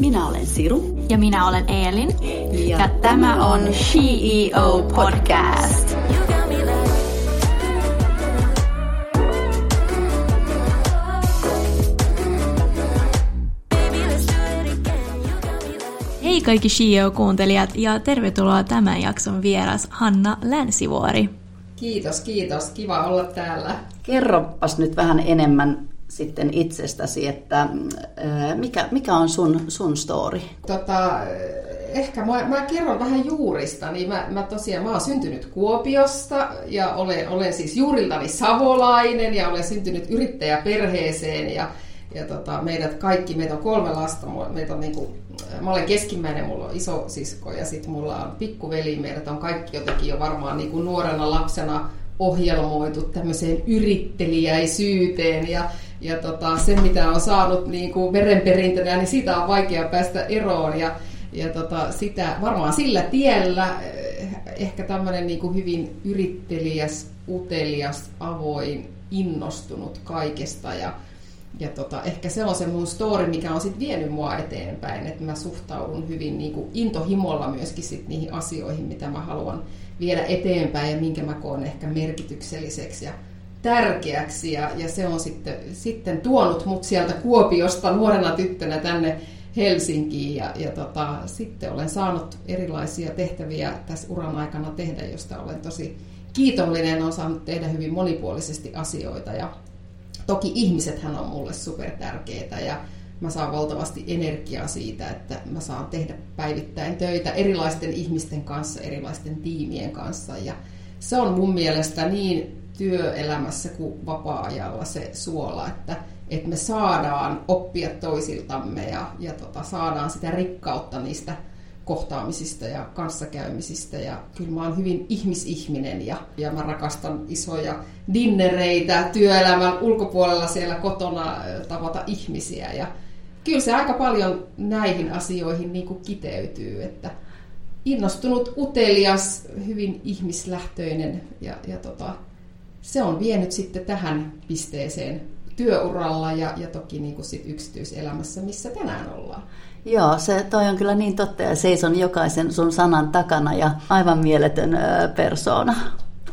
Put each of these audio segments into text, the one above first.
Minä olen Siru. Ja minä olen Eelin. Ja, ja tämä on CEO Podcast. Hei kaikki CEO-kuuntelijat ja tervetuloa tämän jakson vieras Hanna Länsivuori. Kiitos, kiitos. Kiva olla täällä. Kerropas nyt vähän enemmän sitten itsestäsi, että mikä, mikä on sun, sun story? Tota, ehkä mä, mä kerron vähän juurista. Niin mä, mä tosiaan mä oon syntynyt Kuopiosta ja olen, olen siis juuriltani savolainen ja olen syntynyt yrittäjäperheeseen ja ja tota, meidät kaikki, meitä on kolme lasta, meitä on niinku, mä olen keskimmäinen, mulla on iso sisko ja sitten mulla on pikkuveli, meidät on kaikki jotenkin jo varmaan niinku nuorena lapsena ohjelmoitu tämmöiseen yrittelijäisyyteen ja, ja tota, se mitä on saanut niinku verenperintönä, niin siitä on vaikea päästä eroon. Ja, ja tota, sitä varmaan sillä tiellä eh, ehkä tämmöinen niinku hyvin yrittelijäs, utelias, avoin, innostunut kaikesta. Ja, ja tota, ehkä se on se mun story, mikä on sitten vienyt mua eteenpäin, että mä suhtaudun hyvin niin kuin intohimolla myöskin sit niihin asioihin, mitä mä haluan viedä eteenpäin ja minkä mä koen ehkä merkitykselliseksi. Ja tärkeäksi. Ja, ja se on sitten, sitten tuonut mut sieltä Kuopiosta nuorena tyttönä tänne Helsinkiin ja, ja tota, sitten olen saanut erilaisia tehtäviä tässä uran aikana tehdä, josta olen tosi kiitollinen, on saanut tehdä hyvin monipuolisesti asioita ja Toki ihmisethän on mulle super tärkeitä ja mä saan valtavasti energiaa siitä, että mä saan tehdä päivittäin töitä erilaisten ihmisten kanssa, erilaisten tiimien kanssa. Ja se on mun mielestä niin työelämässä kuin vapaa-ajalla se suola, että, että me saadaan oppia toisiltamme ja, ja tota, saadaan sitä rikkautta niistä kohtaamisista ja kanssakäymisistä. Ja kyllä mä oon hyvin ihmisihminen ja, ja mä rakastan isoja dinnereitä työelämän ulkopuolella siellä kotona tavata ihmisiä. Ja kyllä se aika paljon näihin asioihin niin kuin kiteytyy, että innostunut, utelias, hyvin ihmislähtöinen ja, ja tota, se on vienyt sitten tähän pisteeseen työuralla ja, ja toki niin kuin sit yksityiselämässä, missä tänään ollaan. Joo, se toi on kyllä niin totta ja seison jokaisen sun sanan takana ja aivan mieletön ö, persona.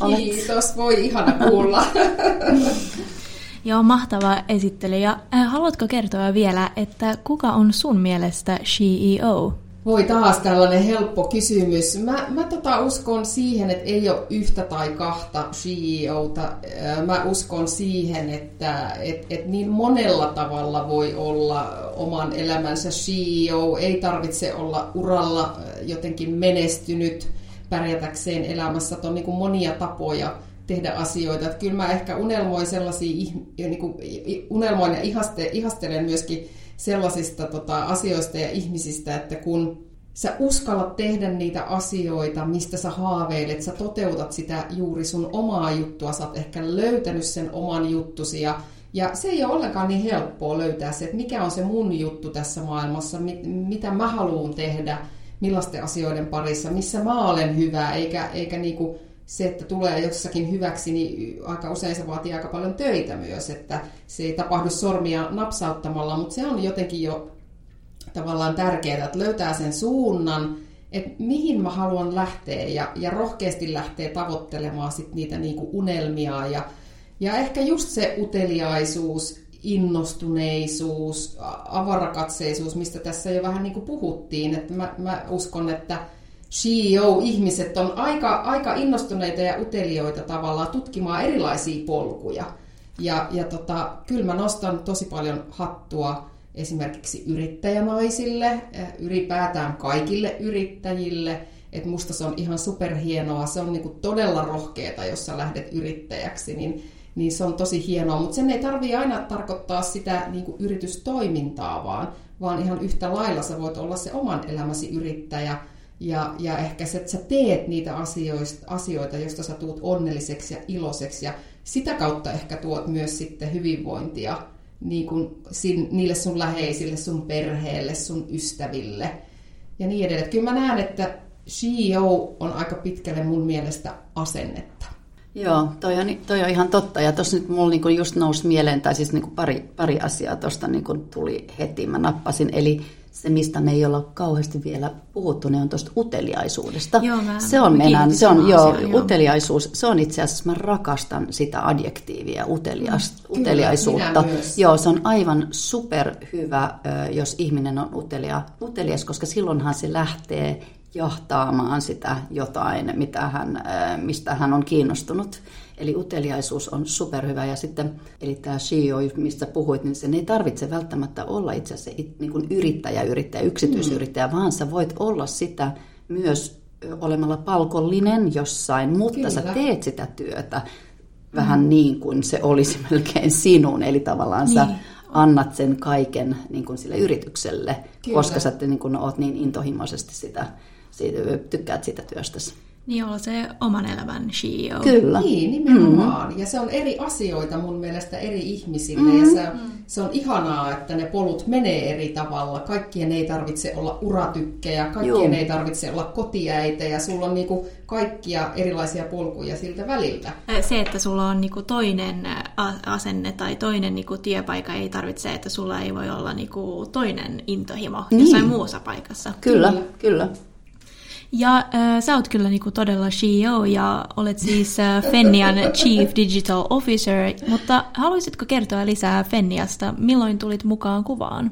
Olet... Kiitos, voi ihana kuulla. Joo, mahtava esittely. Ja äh, haluatko kertoa vielä, että kuka on sun mielestä CEO? Voi taas tällainen helppo kysymys. Mä, mä tota uskon siihen, että ei ole yhtä tai kahta CEOta. Mä uskon siihen, että et, et niin monella tavalla voi olla oman elämänsä CEO. Ei tarvitse olla uralla jotenkin menestynyt pärjätäkseen elämässä. Että on niin kuin monia tapoja tehdä asioita. Että kyllä mä ehkä unelmoin sellaisia, niin kuin unelmoin ja ihaste, ihastelen myöskin sellaisista tota, asioista ja ihmisistä, että kun sä uskallat tehdä niitä asioita, mistä sä haaveilet, sä toteutat sitä juuri sun omaa juttua, sä oot ehkä löytänyt sen oman juttusi ja, ja se ei ole ollenkaan niin helppoa löytää se, että mikä on se mun juttu tässä maailmassa, mit, mitä mä haluan tehdä, millaisten asioiden parissa, missä mä olen hyvä, eikä, eikä niinku se, että tulee jossakin hyväksi, niin aika usein se vaatii aika paljon töitä myös, että se ei tapahdu sormia napsauttamalla, mutta se on jotenkin jo tavallaan tärkeää, että löytää sen suunnan, että mihin mä haluan lähteä ja, ja rohkeasti lähteä tavoittelemaan sit niitä niinku unelmia ja, ja ehkä just se uteliaisuus, innostuneisuus, avarakatseisuus, mistä tässä jo vähän niin kuin puhuttiin, että mä, mä uskon, että CEO-ihmiset on aika, aika innostuneita ja utelioita tavallaan tutkimaan erilaisia polkuja. Ja, ja tota, kyllä mä nostan tosi paljon hattua esimerkiksi yrittäjänaisille, eh, ylipäätään kaikille yrittäjille. Että musta se on ihan superhienoa, se on niinku todella rohkeeta, jos sä lähdet yrittäjäksi, niin, niin se on tosi hienoa. Mutta sen ei tarvii aina tarkoittaa sitä niinku yritystoimintaa, vaan, vaan ihan yhtä lailla sä voit olla se oman elämäsi yrittäjä, ja, ja ehkä se, että sä teet niitä asioista, asioita, joista sä tuut onnelliseksi ja iloiseksi, ja sitä kautta ehkä tuot myös sitten hyvinvointia niin kuin sin, niille sun läheisille, sun perheelle, sun ystäville ja niin edelleen. Kyllä mä näen, että CEO on aika pitkälle mun mielestä asennetta. Joo, toi on, toi on ihan totta. Ja tuossa nyt mulla niinku just nousi mieleen, tai siis niinku pari, pari asiaa tuosta niinku tuli heti, mä nappasin. Eli se, mistä me ei olla kauheasti vielä puhuttu, niin on tuosta uteliaisuudesta. Joo, mä se on meidän, se on, joo, asiaan, joo. uteliaisuus, se on itse asiassa, mä rakastan sitä adjektiivia, utelias, Kyllä, uteliaisuutta. myös. Joo, se on aivan superhyvä, jos ihminen on utelia, utelias, koska silloinhan se lähtee jahtaamaan sitä jotain, mitä hän, mistä hän on kiinnostunut. Eli uteliaisuus on superhyvä ja sitten, eli tämä CEO, mistä puhuit, niin sen ei tarvitse välttämättä olla itse asiassa niin kuin yrittäjä, yrittäjä, yksityisyrittäjä, vaan sä voit olla sitä myös olemalla palkollinen jossain, mutta Kyllä. sä teet sitä työtä vähän niin kuin se olisi melkein sinun, eli tavallaan sä Niin. annat sen kaiken niin kuin sille yritykselle, Kyllä. koska sä niin kuin oot niin intohimoisesti sitä, siitä, tykkäät sitä työstäsi. Niin olla se oman elämän CEO. Kyllä. Niin, nimenomaan. Mm-hmm. Ja se on eri asioita mun mielestä eri ihmisille. Mm-hmm. Ja se, se on ihanaa, että ne polut menee eri tavalla. Kaikkien ei tarvitse olla uratykkejä, kaikkien Joo. ei tarvitse olla kotiäitejä. Sulla on niinku kaikkia erilaisia polkuja siltä väliltä. Se, että sulla on niinku toinen asenne tai toinen niinku työpaikka, ei tarvitse, että sulla ei voi olla niinku toinen intohimo Niin. jossain muussa paikassa. Kyllä, Kyllä. kyllä. Ja äh, sä oot kyllä niinku todella CEO ja olet siis äh, Fennian Chief Digital Officer, mutta haluaisitko kertoa lisää Fenniasta? Milloin tulit mukaan kuvaan?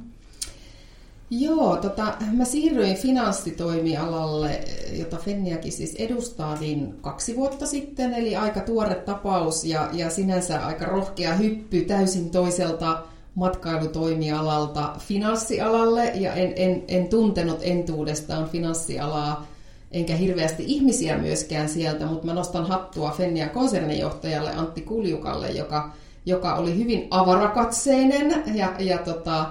Joo, tota, mä siirryin finanssitoimialalle, jota Fenniakin siis edustaa, niin kaksi vuotta sitten, eli aika tuore tapaus ja, ja sinänsä aika rohkea hyppy täysin toiselta matkailutoimialalta finanssialalle, ja en, en, en tuntenut entuudestaan finanssialaa, enkä hirveästi ihmisiä myöskään sieltä, mutta mä nostan hattua Fennian konsernijohtajalle Antti Kuljukalle, joka, joka oli hyvin avarakatseinen ja, ja tota,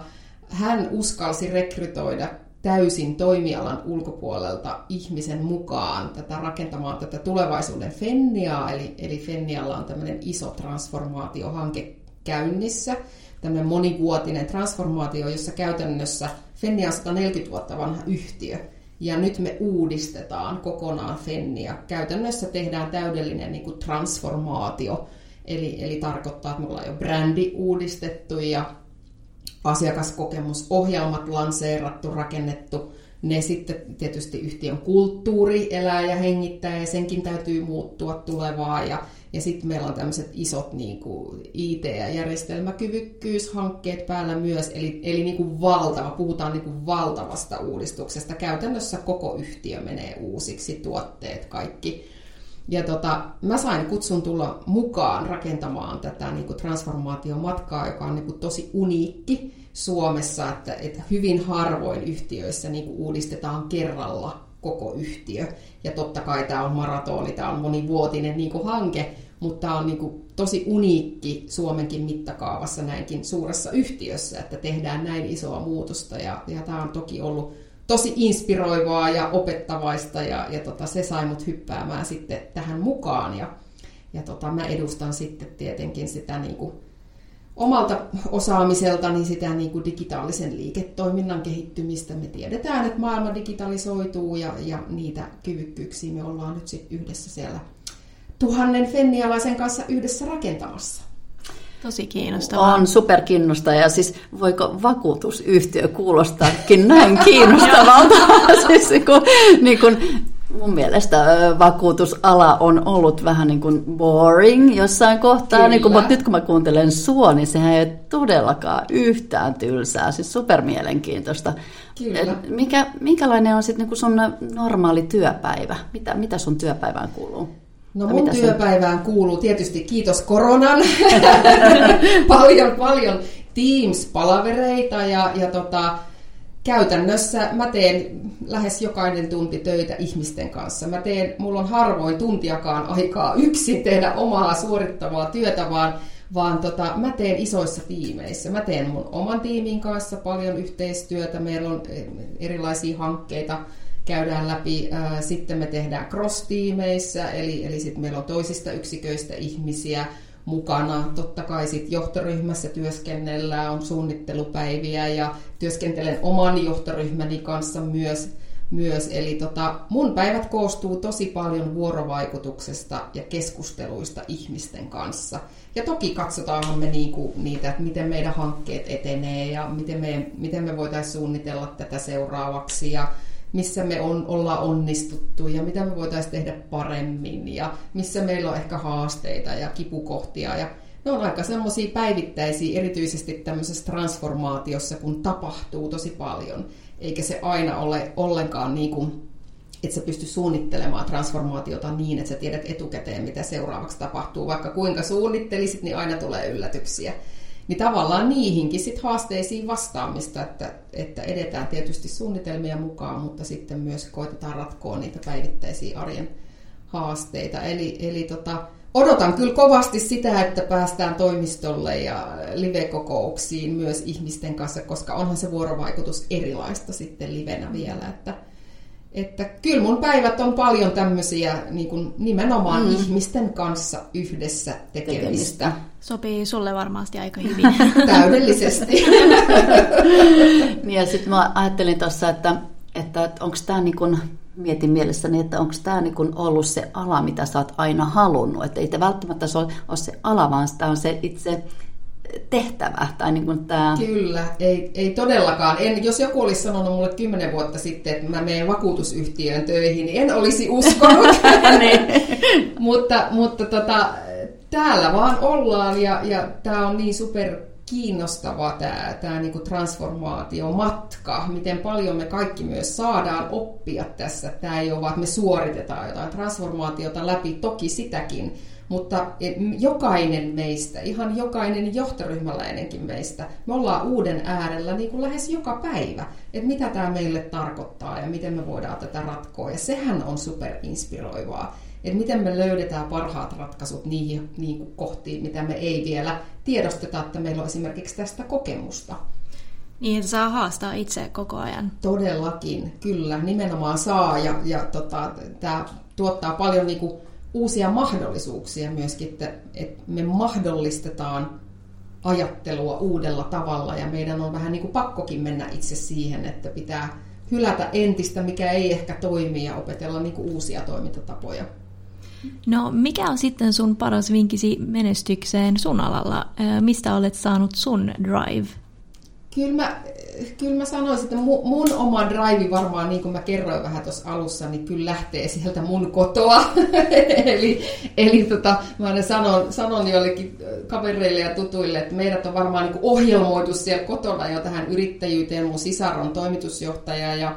hän uskalsi rekrytoida täysin toimialan ulkopuolelta ihmisen mukaan tätä rakentamaan tätä tulevaisuuden Fenniaa, eli, eli Fennialla on tämmöinen iso transformaatiohanke käynnissä, tämmöinen monivuotinen transformaatio, jossa käytännössä Fennia on 140 vuotta vanha yhtiö, ja nyt me uudistetaan kokonaan Fennia. Käytännössä tehdään täydellinen niin kuin transformaatio, eli, eli tarkoittaa, että me ollaan jo brändi uudistettu ja asiakaskokemusohjelmat lanseerattu, rakennettu. Ne sitten tietysti yhtiön kulttuuri elää ja hengittää ja senkin täytyy muuttua tulevaa. Ja, ja sitten meillä on tämmöiset isot niin kuin IT- ja järjestelmäkyvykkyyshankkeet päällä myös. Eli, eli niin kuin valtava, puhutaan niin kuin valtavasta uudistuksesta. Käytännössä koko yhtiö menee uusiksi, tuotteet, kaikki. Ja tota, mä sain kutsun tulla mukaan rakentamaan tätä niin kuin transformaatiomatkaa, joka on niin kuin tosi uniikki Suomessa, että, että hyvin harvoin yhtiöissä niin kuin uudistetaan kerralla koko yhtiö. Ja totta kai tämä on maratoni, tämä on monivuotinen niin kuin hanke, mutta tämä on niin kuin tosi uniikki Suomenkin mittakaavassa näinkin suuressa yhtiössä, että tehdään näin isoa muutosta. Ja, ja tämä on toki ollut tosi inspiroivaa ja opettavaista ja, ja tota, se sai mut hyppäämään sitten tähän mukaan ja, ja tota, mä edustan sitten tietenkin sitä niin kuin, omalta osaamiseltani sitä niin kuin digitaalisen liiketoiminnan kehittymistä. Me tiedetään, että maailma digitalisoituu ja, ja niitä kyvykkyyksiä me ollaan nyt sitten yhdessä siellä tuhannen fennialaisen kanssa yhdessä rakentamassa. Tosi kiinnostavaa. On superkiinnostavaa ja siis voiko vakuutusyhtiö kuulostaakin näin kiinnostavalta? siis niin kuin, niin kuin, mun mielestä vakuutusala on ollut vähän niin kuin boring jossain kohtaa, niin kuin, Kyllä. mutta nyt kun mä kuuntelen sua, niin sehän ei todellakaan yhtään tylsää, siis supermielenkiintoista. Kyllä. Et Mikä, minkälainen on sitten niin sun normaali työpäivä? Mitä, mitä sun työpäivään kuuluu? No mun mitä se- työpäivään kuuluu tietysti kiitos koronan paljon paljon Teams-palavereita ja, ja tota, käytännössä mä teen lähes jokainen tunti töitä ihmisten kanssa. Mä teen, mulla on harvoin tuntiakaan aikaa yksin tehdä omaa suorittavaa työtä, vaan, vaan tota, mä teen isoissa tiimeissä. Mä teen mun oman tiimin kanssa paljon yhteistyötä. Meillä on eh, erilaisia hankkeita, käydään läpi. Ää, Sitten me tehdään cross-tiimeissä, eli, eli sitten meillä on toisista yksiköistä ihmisiä mukana. Totta kai sitten johtoryhmässä työskennellään, on suunnittelupäiviä ja työskentelen oman johtoryhmäni kanssa myös, myös. Eli tota, mun päivät koostuu tosi paljon vuorovaikutuksesta ja keskusteluista ihmisten kanssa. Ja toki katsotaanhan me niinku niitä, että miten meidän hankkeet etenee ja miten me, miten me voitaisiin suunnitella tätä seuraavaksi ja missä me on, ollaan onnistuttu ja mitä me voitaisiin tehdä paremmin ja missä meillä on ehkä haasteita ja kipukohtia. Ja ne on aika semmoisia päivittäisiä, erityisesti tämmöisessä transformaatiossa, kun tapahtuu tosi paljon. Eikä se aina ole ollenkaan niin kuin, että sä pysty suunnittelemaan transformaatiota niin, että sä tiedät etukäteen, mitä seuraavaksi tapahtuu. Vaikka kuinka suunnittelisit, niin aina tulee yllätyksiä. Niin tavallaan niihinkin sit haasteisiin vastaamista, että, että edetään tietysti suunnitelmia mukaan, mutta sitten myös koitetaan ratkoa niitä päivittäisiä arjen haasteita. Eli, eli tota, odotan kyllä kovasti sitä, että päästään toimistolle ja live-kokouksiin myös ihmisten kanssa, koska onhan se vuorovaikutus erilaista sitten livenä vielä, että, että kyllä mun päivät on paljon tämmöisiä niin kuin nimenomaan mm. ihmisten kanssa yhdessä tekemistä. tekemistä. Sopii sulle varmasti aika hyvin. Täydellisesti. niin ja sitten mä ajattelin tuossa, että, että onko tämä niin kuin mietin mielessäni, että onko tämä niin ollut se ala, mitä sä oot aina halunnut. Että ei te välttämättä se ole, ole se ala, vaan tämä on se itse tehtävä. Tai niin kuin tämä... Kyllä, ei, ei todellakaan. En, jos joku olisi sanonut mulle kymmenen vuotta sitten, että mä menen vakuutusyhtiöön töihin, niin en olisi uskonut. niin. mutta mutta tota, täällä vaan ollaan ja, ja tämä on niin super kiinnostava tämä, tämä niin transformaatiomatka, miten paljon me kaikki myös saadaan oppia tässä. Tämä ei ole vaan, että me suoritetaan jotain transformaatiota läpi, toki sitäkin, mutta jokainen meistä, ihan jokainen johtoryhmäläinenkin meistä, me ollaan uuden äärellä niin kuin lähes joka päivä, että mitä tämä meille tarkoittaa ja miten me voidaan tätä ratkoa. Ja sehän on superinspiroivaa että miten me löydetään parhaat ratkaisut niihin, niihin kohtiin, mitä me ei vielä tiedosteta, että meillä on esimerkiksi tästä kokemusta. Niin, että saa haastaa itse koko ajan. Todellakin, kyllä, nimenomaan saa. Ja, ja tota, tämä tuottaa paljon niinku uusia mahdollisuuksia myöskin, että, että me mahdollistetaan ajattelua uudella tavalla ja meidän on vähän niin kuin pakkokin mennä itse siihen, että pitää hylätä entistä, mikä ei ehkä toimi ja opetella niin kuin uusia toimintatapoja. No mikä on sitten sun paras vinkisi menestykseen sun alalla? Mistä olet saanut sun drive? Kyllä mä, kyllä mä sanoisin, että mun, mun oma drive varmaan, niin kuin mä kerroin vähän tuossa alussa, niin kyllä lähtee sieltä mun kotoa. eli eli tota, mä aina sanon, sanon joillekin kavereille ja tutuille, että meidät on varmaan niin ohjelmoitu siellä kotona jo tähän yrittäjyyteen. Mun sisar on toimitusjohtaja ja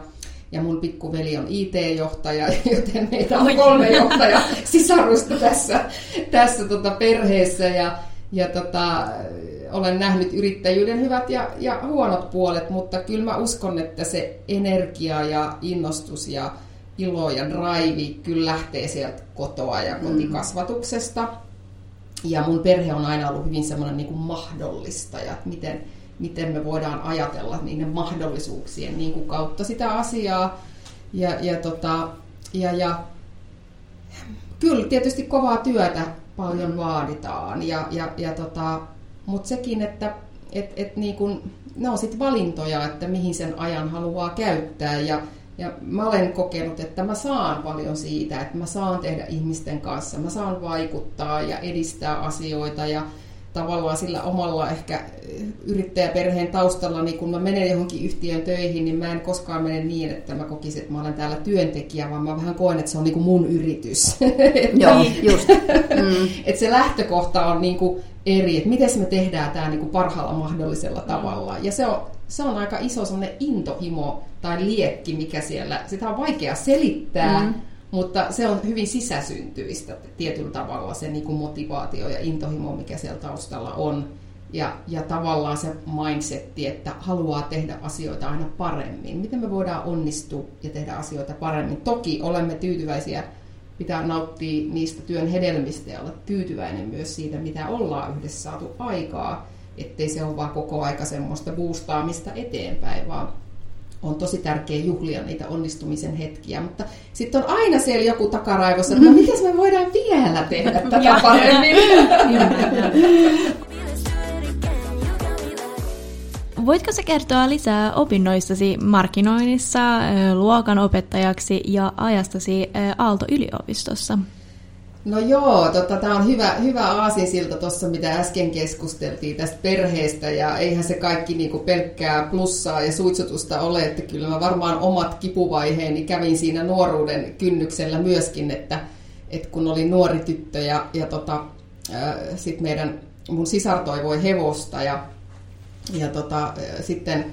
ja mun pikkuveli on IT-johtaja, joten meitä on kolme johtaja sisarusta tässä, tässä tota perheessä ja, ja tota, olen nähnyt yrittäjyyden hyvät ja, ja huonot puolet, mutta kyllä mä uskon, että se energia ja innostus ja ilo ja drive kyllä lähtee sieltä kotoa ja mm. kotikasvatuksesta. Ja mun perhe on aina ollut hyvin semmoinen niin kuin mahdollistaja, että miten, miten me voidaan ajatella niiden mahdollisuuksien niin kuin kautta sitä asiaa. Ja, ja, tota, ja, ja kyllä tietysti kovaa työtä paljon vaaditaan, ja, ja, ja tota, mutta sekin, että et, et niin kun, ne on sitten valintoja, että mihin sen ajan haluaa käyttää. Ja, ja mä olen kokenut, että mä saan paljon siitä, että mä saan tehdä ihmisten kanssa, mä saan vaikuttaa ja edistää asioita ja tavallaan sillä omalla ehkä yrittäjäperheen taustalla, niin kun mä menen johonkin yhtiön töihin, niin mä en koskaan mene niin, että mä kokisin, että mä olen täällä työntekijä, vaan mä vähän koen, että se on niin kuin mun yritys. Joo, just. Mm. että se lähtökohta on niin kuin eri, että miten me tehdään tämä niin kuin parhaalla mahdollisella tavalla. Ja se on, se on aika iso sellainen intohimo tai liekki, mikä siellä, sitä on vaikea selittää, mm mutta se on hyvin sisäsyntyistä tietyllä tavalla se niin kuin motivaatio ja intohimo, mikä siellä taustalla on. Ja, ja tavallaan se mindsetti, että haluaa tehdä asioita aina paremmin. Miten me voidaan onnistua ja tehdä asioita paremmin? Toki olemme tyytyväisiä, pitää nauttia niistä työn hedelmistä ja olla tyytyväinen myös siitä, mitä ollaan yhdessä saatu aikaa. Ettei se ole vaan koko aika semmoista boostaamista eteenpäin, vaan on tosi tärkeä juhlia niitä onnistumisen hetkiä, mutta sitten on aina siellä joku takaraivossa, että no miten me voidaan vielä tehdä tätä paremmin. voitko sä kertoa lisää opinnoistasi markkinoinnissa, luokan opettajaksi ja ajastasi Aalto-yliopistossa? No joo, tota, tämä on hyvä, hyvä aasinsilta tuossa, mitä äsken keskusteltiin tästä perheestä, ja eihän se kaikki niinku pelkkää plussaa ja suitsutusta ole, että kyllä mä varmaan omat kipuvaiheeni kävin siinä nuoruuden kynnyksellä myöskin, että, että kun olin nuori tyttö ja, ja tota, sitten meidän, mun sisar toivoi hevosta, ja, ja tota, sitten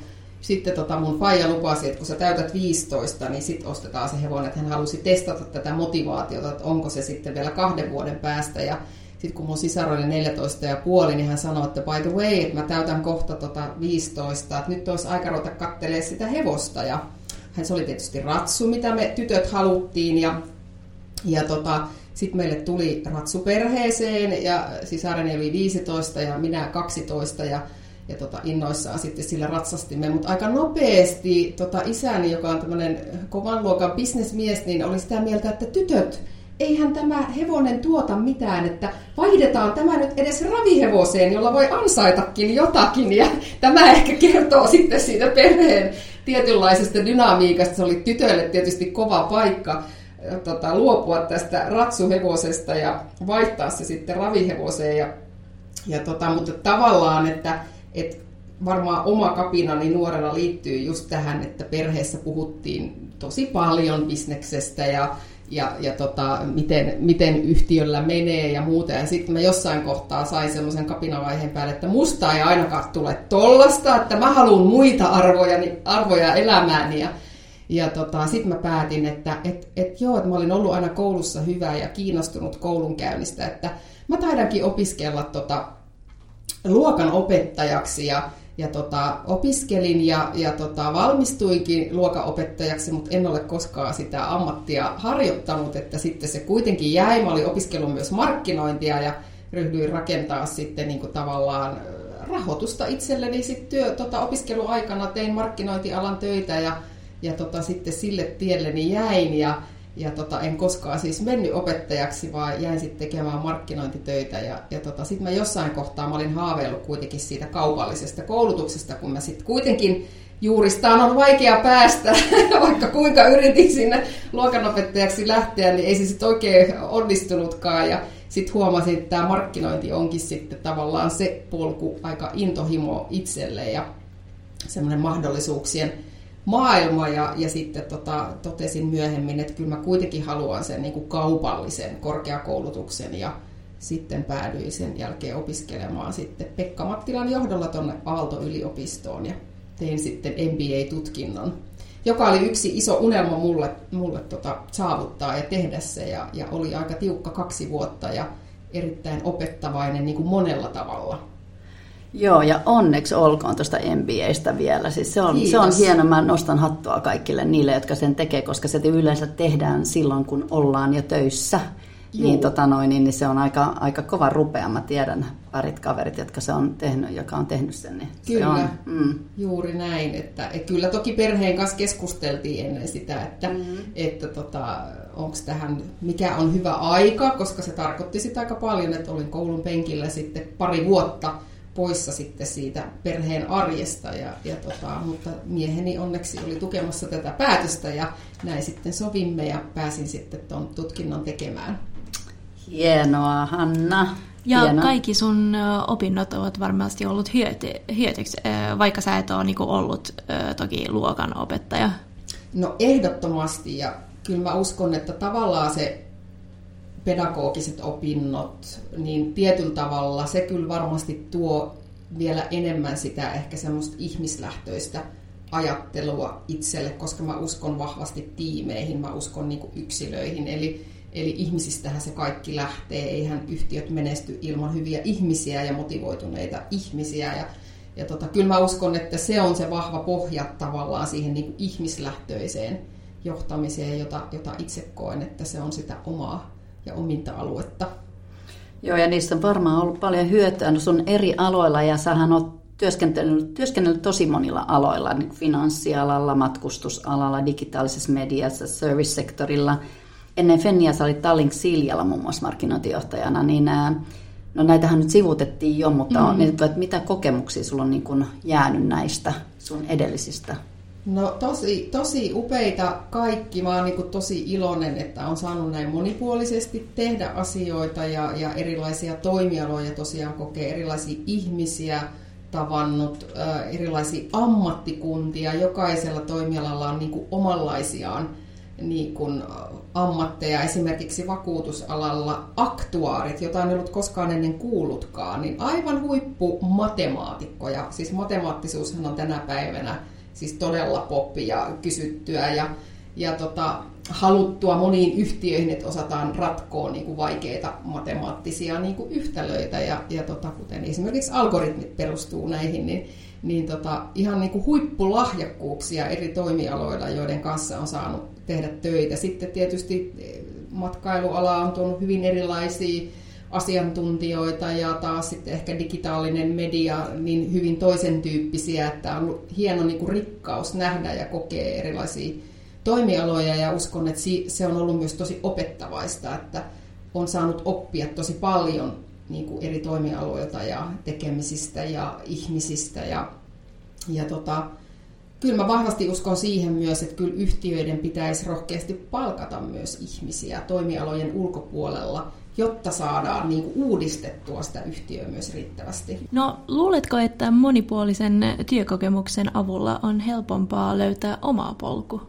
sitten tota mun faija lupasi, että kun sä täytät 15, niin sitten ostetaan se hevonen, että hän halusi testata tätä motivaatiota, että onko se sitten vielä kahden vuoden päästä. Ja sitten kun mun sisar oli 14 ja puoli, niin hän sanoi, että by the way, että mä täytän kohta tota 15, että nyt olisi aika ruveta kattelee sitä hevosta. Ja hän se oli tietysti ratsu, mitä me tytöt haluttiin. Ja, ja tota, sitten meille tuli ratsu perheeseen ja sisareni oli 15 ja minä 12 ja ja tota, innoissaan sitten sillä ratsastimme. Mutta aika nopeasti tota, isäni, joka on tämmöinen kovan luokan bisnesmies, niin oli sitä mieltä, että tytöt, eihän tämä hevonen tuota mitään, että vaihdetaan tämä nyt edes ravihevoseen, jolla voi ansaitakin jotakin. Ja tämä ehkä kertoo sitten siitä perheen tietynlaisesta dynamiikasta. Se oli tytöille tietysti kova paikka tota, luopua tästä ratsuhevosesta ja vaihtaa se sitten ravihevoseen. Ja, ja tota, mutta tavallaan, että et varmaan oma kapinani nuorena liittyy just tähän, että perheessä puhuttiin tosi paljon bisneksestä ja, ja, ja tota, miten, miten yhtiöllä menee ja muuta. Ja sitten mä jossain kohtaa sain semmoisen kapinavaiheen päälle, että musta ei ainakaan tule tollasta, että mä haluan muita arvoja, arvoja elämääni. Ja, ja tota, sitten mä päätin, että et, et joo, että mä olin ollut aina koulussa hyvä ja kiinnostunut koulunkäynnistä, että mä taidankin opiskella tota, luokan opettajaksi ja, ja tota, opiskelin ja, ja tota, valmistuinkin luokanopettajaksi, mutta en ole koskaan sitä ammattia harjoittanut, että sitten se kuitenkin jäi. Mä olin opiskellut myös markkinointia ja ryhdyin rakentaa sitten niin kuin tavallaan rahoitusta itselleni sitten työ, tota, opiskeluaikana tein markkinointialan töitä ja, ja tota, sitten sille tielleni jäin ja, ja tota, en koskaan siis mennyt opettajaksi, vaan jäin sitten tekemään markkinointitöitä. Ja, ja tota, sitten mä jossain kohtaa mä olin haaveillut kuitenkin siitä kaupallisesta koulutuksesta, kun mä sitten kuitenkin juuristaan on vaikea päästä, vaikka kuinka yritin sinne luokanopettajaksi lähteä, niin ei se sitten oikein onnistunutkaan. Ja sitten huomasin, että tämä markkinointi onkin sitten tavallaan se polku aika intohimo itselle ja semmoinen mahdollisuuksien maailma ja, ja sitten tota, totesin myöhemmin, että kyllä mä kuitenkin haluan sen niin kuin kaupallisen korkeakoulutuksen ja sitten päädyin sen jälkeen opiskelemaan sitten Pekka Mattilan johdolla tuonne Aalto-yliopistoon ja tein sitten MBA-tutkinnon, joka oli yksi iso unelma mulle, mulle tota, saavuttaa ja tehdä se ja, ja oli aika tiukka kaksi vuotta ja erittäin opettavainen niin kuin monella tavalla. Joo, ja onneksi olkoon tuosta MBAstä vielä. Siis se, on, se on hieno, mä nostan hattua kaikille niille, jotka sen tekee, koska se yleensä tehdään silloin, kun ollaan jo töissä. Niin, tota noin, niin, niin se on aika, aika kova rupea. Mä tiedän parit kaverit, jotka se on tehnyt, joka on tehnyt sen. Niin kyllä, se on, mm. juuri näin. Että, et kyllä toki perheen kanssa keskusteltiin ennen sitä, että, mm-hmm. että tota, onko tähän, mikä on hyvä aika, koska se tarkoitti sitä aika paljon, että olin koulun penkillä sitten pari vuotta – poissa sitten siitä perheen arjesta. Ja, ja tota, mutta mieheni onneksi oli tukemassa tätä päätöstä ja näin sitten sovimme ja pääsin sitten tuon tutkinnon tekemään. Hienoa, Hanna. Ja Hieno. kaikki sun opinnot ovat varmasti ollut hyöty, hyötyksi, vaikka sä et ole niinku ollut toki luokan opettaja. No ehdottomasti ja kyllä mä uskon, että tavallaan se pedagogiset opinnot, niin tietyllä tavalla se kyllä varmasti tuo vielä enemmän sitä ehkä semmoista ihmislähtöistä ajattelua itselle, koska mä uskon vahvasti tiimeihin, mä uskon niin yksilöihin, eli, eli ihmisistähän se kaikki lähtee, eihän yhtiöt menesty ilman hyviä ihmisiä ja motivoituneita ihmisiä, ja, ja tota, kyllä mä uskon, että se on se vahva pohja tavallaan siihen niin ihmislähtöiseen johtamiseen, jota, jota itse koen, että se on sitä omaa ja ominta-aluetta. Joo, ja niistä on varmaan ollut paljon hyötyä no sun eri aloilla, ja sähän oot työskennellyt, työskennellyt tosi monilla aloilla, niin finanssialalla, matkustusalalla, digitaalisessa mediassa, service-sektorilla. Ennen Fennia sä olit Tallink Siljalla muun muassa markkinointijohtajana, niin No näitähän nyt sivutettiin jo, mutta mm. on, että mitä kokemuksia sulla on niin kuin jäänyt näistä sun edellisistä? No tosi, tosi upeita kaikki. Mä oon niin tosi iloinen, että on saanut näin monipuolisesti tehdä asioita ja, ja erilaisia toimialoja tosiaan kokee erilaisia ihmisiä, tavannut äh, erilaisia ammattikuntia. Jokaisella toimialalla on niin omanlaisiaan niin kuin ammatteja, esimerkiksi vakuutusalalla aktuaarit, jota en ollut koskaan ennen kuullutkaan, niin aivan huippu matemaatikkoja. Siis matemaattisuushan on tänä päivänä siis todella poppi ja kysyttyä ja, ja tota, haluttua moniin yhtiöihin, että osataan ratkoa niin kuin vaikeita matemaattisia niin kuin yhtälöitä ja, ja tota, kuten esimerkiksi algoritmit perustuu näihin, niin, niin tota, ihan niin kuin huippulahjakkuuksia eri toimialoilla, joiden kanssa on saanut tehdä töitä. Sitten tietysti eh, matkailuala on tuonut hyvin erilaisia asiantuntijoita ja taas sitten ehkä digitaalinen media niin hyvin toisen tyyppisiä, että on hieno niin kuin rikkaus nähdä ja kokea erilaisia toimialoja. Ja uskon, että se on ollut myös tosi opettavaista, että on saanut oppia tosi paljon niin kuin eri toimialoilta ja tekemisistä ja ihmisistä. Ja, ja tota, kyllä mä vahvasti uskon siihen myös, että kyllä yhtiöiden pitäisi rohkeasti palkata myös ihmisiä toimialojen ulkopuolella, jotta saadaan niin kuin uudistettua sitä yhtiöä myös riittävästi. No luuletko, että monipuolisen työkokemuksen avulla on helpompaa löytää oma polku?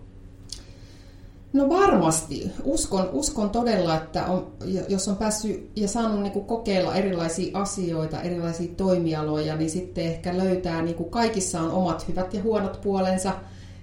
No varmasti. Uskon, uskon todella, että on, jos on päässyt ja saanut niin kuin kokeilla erilaisia asioita, erilaisia toimialoja, niin sitten ehkä löytää, niin kuin kaikissa on omat hyvät ja huonot puolensa.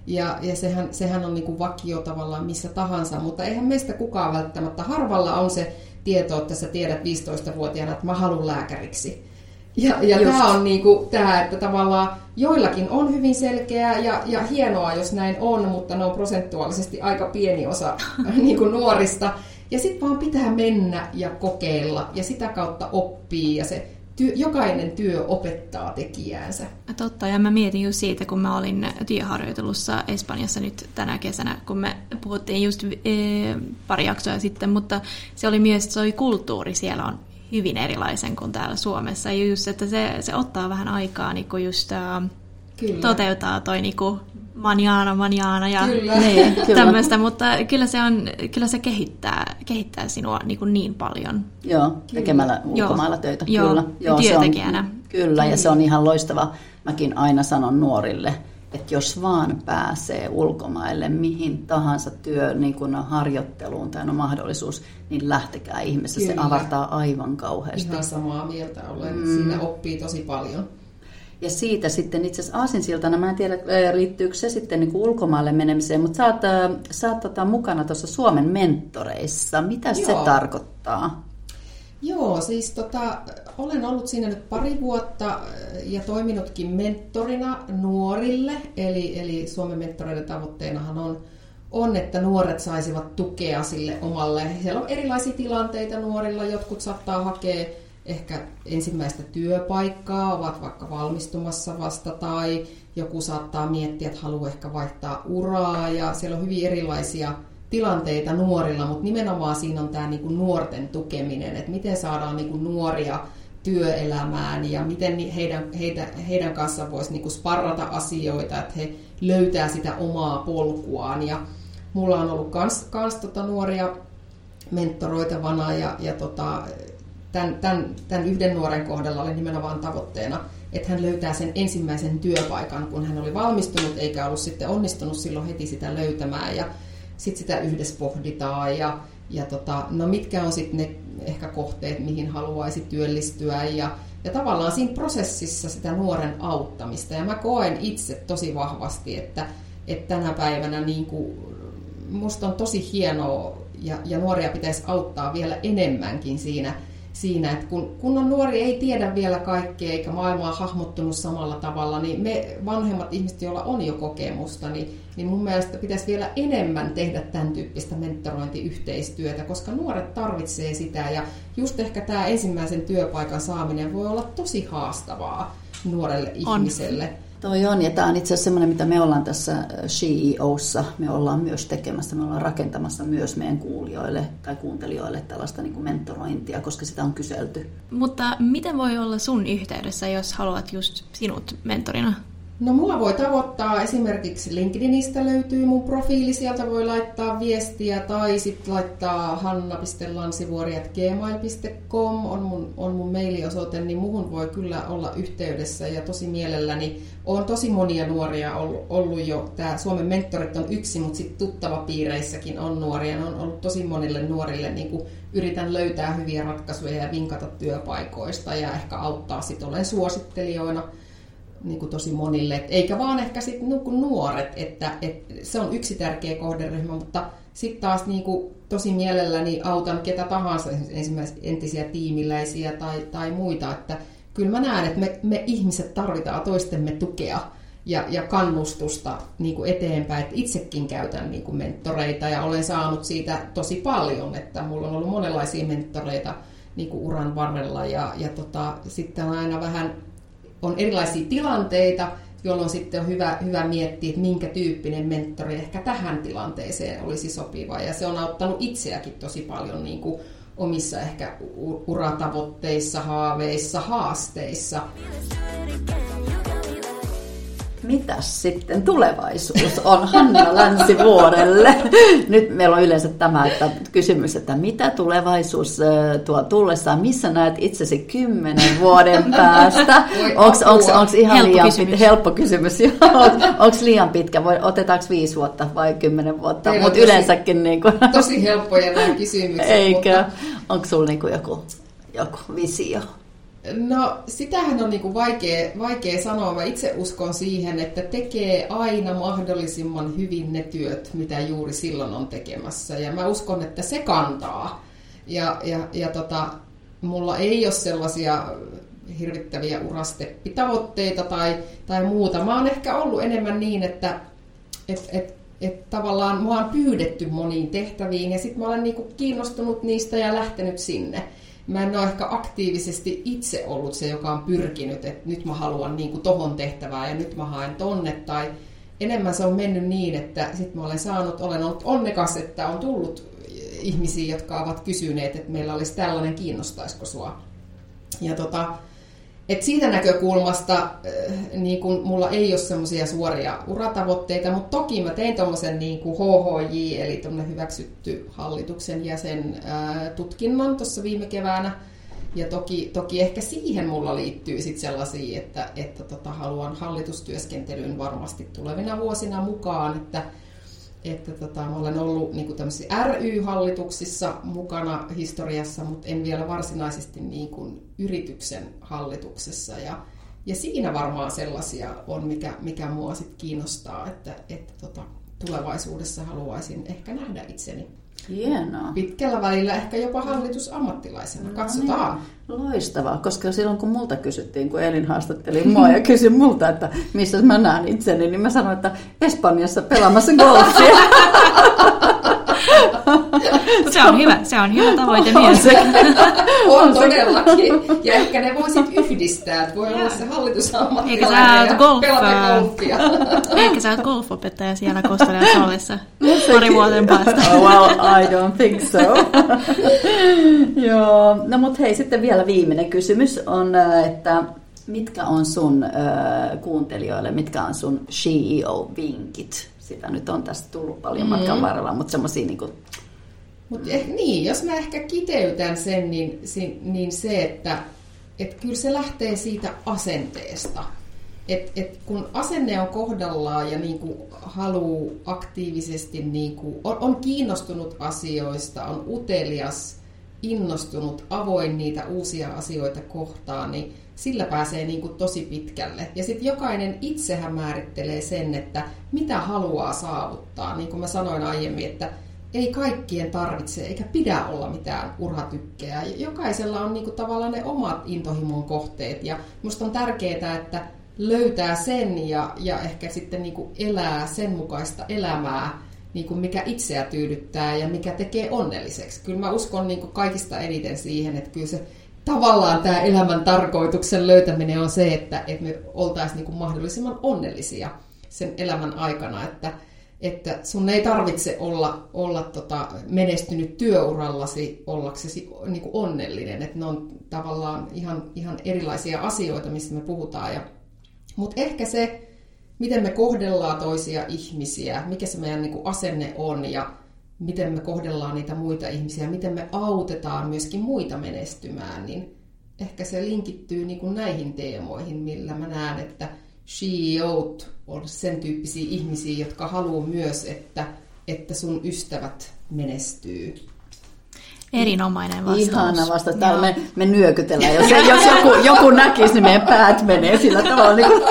Ja, ja sehän, sehän on niin kuin vakio tavallaan missä tahansa, mutta eihän meistä kukaan välttämättä, harvalla on se tieto, että sä tiedät 15-vuotiaana, että mä haluan lääkäriksi. Ja, ja tämä on niin kuin, tämä, että tavallaan joillakin on hyvin selkeää ja, ja hienoa, jos näin on, mutta ne on prosentuaalisesti aika pieni osa niin kuin nuorista. Ja sitten vaan pitää mennä ja kokeilla ja sitä kautta oppii ja se työ, jokainen työ opettaa tekijäänsä. Totta, ja mä mietin just siitä, kun mä olin työharjoitelussa Espanjassa nyt tänä kesänä, kun me puhuttiin just e, pari jaksoa sitten, mutta se oli myös, se oli kulttuuri siellä on hyvin erilaisen kuin täällä Suomessa. Ja just, että se, se ottaa vähän aikaa niin kuin just Kyllä. toteuttaa toi niin kuin manjana, manjana ja kyllä. Niin, tämmöistä, mutta kyllä se, on, kyllä se kehittää, kehittää sinua niin, kuin niin paljon. Joo, tekemällä kyllä. ulkomailla töitä. Joo, kyllä. Joo, työntekijänä. Se on, kyllä, kyllä, ja se on ihan loistava. Mäkin aina sanon nuorille, että jos vaan pääsee ulkomaille mihin tahansa työ niin kun harjoitteluun tai on mahdollisuus, niin lähtekää ihmeessä. Kyllä. Se avartaa aivan kauheasti. Ihan samaa mieltä olen. Mm. Siinä oppii tosi paljon. Ja siitä sitten itse asiassa aasinsiltana, mä en tiedä liittyykö se sitten niin kuin ulkomaille menemiseen, mutta sä oot, sä oot tota mukana tuossa Suomen mentoreissa. Mitä Joo. se tarkoittaa? Joo, siis tota, olen ollut siinä nyt pari vuotta ja toiminutkin mentorina nuorille. Eli, eli Suomen mentoreiden tavoitteenahan on, on, että nuoret saisivat tukea sille omalle. Siellä on erilaisia tilanteita nuorilla. Jotkut saattaa hakea ehkä ensimmäistä työpaikkaa, ovat vaikka valmistumassa vasta tai joku saattaa miettiä, että haluaa ehkä vaihtaa uraa ja siellä on hyvin erilaisia tilanteita nuorilla, mutta nimenomaan siinä on tämä niinku nuorten tukeminen, että miten saadaan niinku nuoria työelämään ja miten heidän, heitä, heidän kanssaan voisi niinku sparrata asioita, että he löytää sitä omaa polkuaan. Ja mulla on ollut kans, kans tota nuoria mentoroitavana ja, ja tota, tämän, tämän, tämän yhden nuoren kohdalla oli nimenomaan tavoitteena, että hän löytää sen ensimmäisen työpaikan, kun hän oli valmistunut eikä ollut sitten onnistunut silloin heti sitä löytämään. Ja sitten sitä yhdessä pohditaan ja, ja tota, no mitkä on sitten ne ehkä kohteet, mihin haluaisi työllistyä ja, ja tavallaan siinä prosessissa sitä nuoren auttamista. Ja mä koen itse tosi vahvasti, että, että tänä päivänä niin kuin, musta on tosi hienoa ja, ja nuoria pitäisi auttaa vielä enemmänkin siinä, siinä, että kun, kun on nuori ei tiedä vielä kaikkea eikä maailma on hahmottunut samalla tavalla, niin me vanhemmat ihmiset, joilla on jo kokemusta, niin, niin mun mielestä pitäisi vielä enemmän tehdä tämän tyyppistä mentorointiyhteistyötä, koska nuoret tarvitsee sitä ja just ehkä tämä ensimmäisen työpaikan saaminen voi olla tosi haastavaa nuorelle on. ihmiselle. Toi on, ja tämä on itse asiassa semmoinen, mitä me ollaan tässä CEOssa, me ollaan myös tekemässä, me ollaan rakentamassa myös meidän kuulijoille tai kuuntelijoille tällaista niin kuin mentorointia, koska sitä on kyselty. Mutta miten voi olla sun yhteydessä, jos haluat just sinut mentorina? No mua voi tavoittaa. Esimerkiksi LinkedInistä löytyy mun profiili, sieltä voi laittaa viestiä tai sitten laittaa hanna.lansivuori.gmail.com on mun, on mun mailiosoite, niin muhun voi kyllä olla yhteydessä. Ja tosi mielelläni. On tosi monia nuoria ollut, ollut jo, tämä Suomen mentorit on yksi, mutta sitten tuttavapiireissäkin on nuoria, ne on ollut tosi monille nuorille, niin kuin yritän löytää hyviä ratkaisuja ja vinkata työpaikoista ja ehkä auttaa sitten, olen suosittelijoina – niin kuin tosi monille, eikä vaan ehkä sitten niin nuoret, että, että se on yksi tärkeä kohderyhmä, mutta sitten taas niin kuin tosi mielelläni autan ketä tahansa, esimerkiksi entisiä tiimiläisiä tai, tai muita, että kyllä mä näen, että me, me ihmiset tarvitaan toistemme tukea ja, ja kannustusta niin kuin eteenpäin, että itsekin käytän niin kuin mentoreita ja olen saanut siitä tosi paljon, että mulla on ollut monenlaisia mentoreita niin kuin uran varrella ja, ja tota, sitten aina vähän on erilaisia tilanteita, jolloin sitten on hyvä, hyvä miettiä, että minkä tyyppinen mentori ehkä tähän tilanteeseen olisi sopiva. Ja se on auttanut itseäkin tosi paljon niin kuin omissa ehkä uratavoitteissa, haaveissa, haasteissa. Mitäs sitten tulevaisuus on Hanna Länsivuorelle? Nyt meillä on yleensä tämä että kysymys, että mitä tulevaisuus tuo tullessaan? Missä näet itsesi kymmenen vuoden päästä? Onko ihan helppo liian kysymys. Pit, helppo kysymys? Onko liian pitkä? Voi, otetaanko viisi vuotta vai kymmenen vuotta? Mutta yleensäkin... Niin kuin... Tosi helppoja nämä kysymykset. Eikö? Mutta... Onko sinulla niin joku, joku visio? No, sitähän on niin vaikea, vaikea sanoa. Mä itse uskon siihen, että tekee aina mahdollisimman hyvin ne työt, mitä juuri silloin on tekemässä. Ja mä uskon, että se kantaa. Ja, ja, ja tota, mulla ei ole sellaisia hirvittäviä urasteppitavoitteita tai, tai muuta. Mä oon ehkä ollut enemmän niin, että et, et, et tavallaan mua on pyydetty moniin tehtäviin ja sitten mä olen niinku kiinnostunut niistä ja lähtenyt sinne mä en ole ehkä aktiivisesti itse ollut se, joka on pyrkinyt, että nyt mä haluan niin kuin tohon tehtävää ja nyt mä haen tonne. Tai enemmän se on mennyt niin, että sitten mä olen saanut, olen ollut onnekas, että on tullut ihmisiä, jotka ovat kysyneet, että meillä olisi tällainen, kiinnostaisiko sua. Ja tota, et siitä näkökulmasta äh, niin kun mulla ei ole semmoisia suoria uratavoitteita, mutta toki mä tein tuommoisen niin HHJ, eli hyväksytty hallituksen jäsen äh, tutkinnon tuossa viime keväänä. Ja toki, toki ehkä siihen mulla liittyy sit sellaisia, että, että tota, haluan hallitustyöskentelyyn varmasti tulevina vuosina mukaan, että että tota, olen ollut niin kuin ry-hallituksissa mukana historiassa, mutta en vielä varsinaisesti niin kuin yrityksen hallituksessa. Ja, ja siinä varmaan sellaisia on, mikä, mikä mua sit kiinnostaa, että, että tota, tulevaisuudessa haluaisin ehkä nähdä itseni Hienoa. Pitkällä välillä ehkä jopa hallitusammattilaisena. No Katsotaan. Niin. Loistavaa, koska silloin kun multa kysyttiin, kun Elin haastatteli mua ja kysyi multa, että missä mä näen itseni, niin mä sanoin, että Espanjassa pelaamassa golfia. se on hyvä, se on hyvä tavoite on myös. Se. on todellakin. Ja ehkä ne voisit yhdistää, että voi olla se hallitusammattilainen ja golf, pelata golfia. Ehkä sä oot golfopettaja siellä Kostelian ollessa pari vuoden päästä. Oh, well, I don't think so. Joo, no mut hei, sitten vielä viimeinen kysymys on, äh, että mitkä on sun äh, kuuntelijoille, mitkä on sun CEO-vinkit? Sitä nyt on tästä tullut paljon mm. matkan varrella, mutta semmoisia niin kuin... Mut eh, niin, jos mä ehkä kiteytän sen, niin, niin se, että et kyllä se lähtee siitä asenteesta. Et, et kun asenne on kohdallaan ja niinku haluaa aktiivisesti, niinku, on, on kiinnostunut asioista, on utelias, innostunut, avoin niitä uusia asioita kohtaan, niin sillä pääsee niin kuin tosi pitkälle. Ja sitten jokainen itsehän määrittelee sen, että mitä haluaa saavuttaa. Niin kuin mä sanoin aiemmin, että ei kaikkien tarvitse eikä pidä olla mitään urhatykkeä. Jokaisella on niin kuin tavallaan ne omat intohimon kohteet. Ja musta on tärkeää, että löytää sen ja, ja ehkä sitten niin kuin elää sen mukaista elämää, niin kuin mikä itseä tyydyttää ja mikä tekee onnelliseksi. Kyllä mä uskon niin kuin kaikista eniten siihen, että kyllä se tavallaan tämä elämän tarkoituksen löytäminen on se, että, että me oltaisiin niin kuin mahdollisimman onnellisia sen elämän aikana, että, että sun ei tarvitse olla, olla tota menestynyt työurallasi ollaksesi niin kuin onnellinen, että ne on tavallaan ihan, ihan erilaisia asioita, mistä me puhutaan. Ja, mutta ehkä se, miten me kohdellaan toisia ihmisiä, mikä se meidän niin kuin asenne on ja miten me kohdellaan niitä muita ihmisiä, miten me autetaan myöskin muita menestymään, niin ehkä se linkittyy niin kuin näihin teemoihin, millä mä näen, että CEO on sen tyyppisiä ihmisiä, jotka haluaa myös, että, että sun ystävät menestyy. Erinomainen vastaus. Ihana vastaus. Täällä me, me nyökytellään. Jos, jos joku, joku näkisi, niin meidän päät menee sillä tavalla. Niin kuin,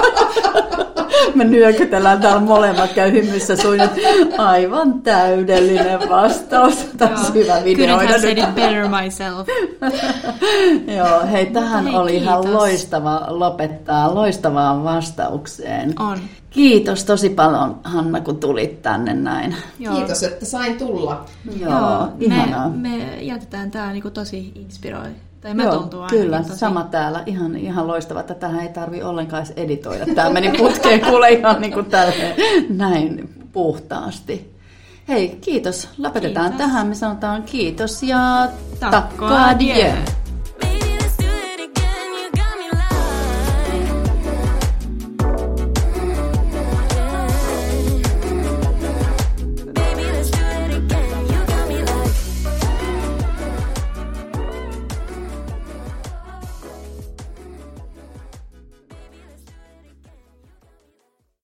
me nyökytellään täällä molemmat, käy hymyssä suin. Aivan täydellinen vastaus. Tässä hyvä videoida. Couldn't have better myself. Joo, hei, tähän hei, oli kiitos. ihan loistava lopettaa loistavaan vastaukseen. On. Kiitos tosi paljon, Hanna, kun tulit tänne näin. Joo. Kiitos, että sain tulla. Joo, Joo ihanaa. Me, me jätetään tämä niin tosi inspiroi. Tai mä Joo, kyllä, tosi... sama täällä. Ihan, ihan loistava, että tähän ei tarvi ollenkaan edes editoida. Tämä meni putkeen kuule ihan niin kuin tälle, näin puhtaasti. Hei, kiitos. Lopetetaan kiitos. tähän. Me sanotaan kiitos ja takka adieu.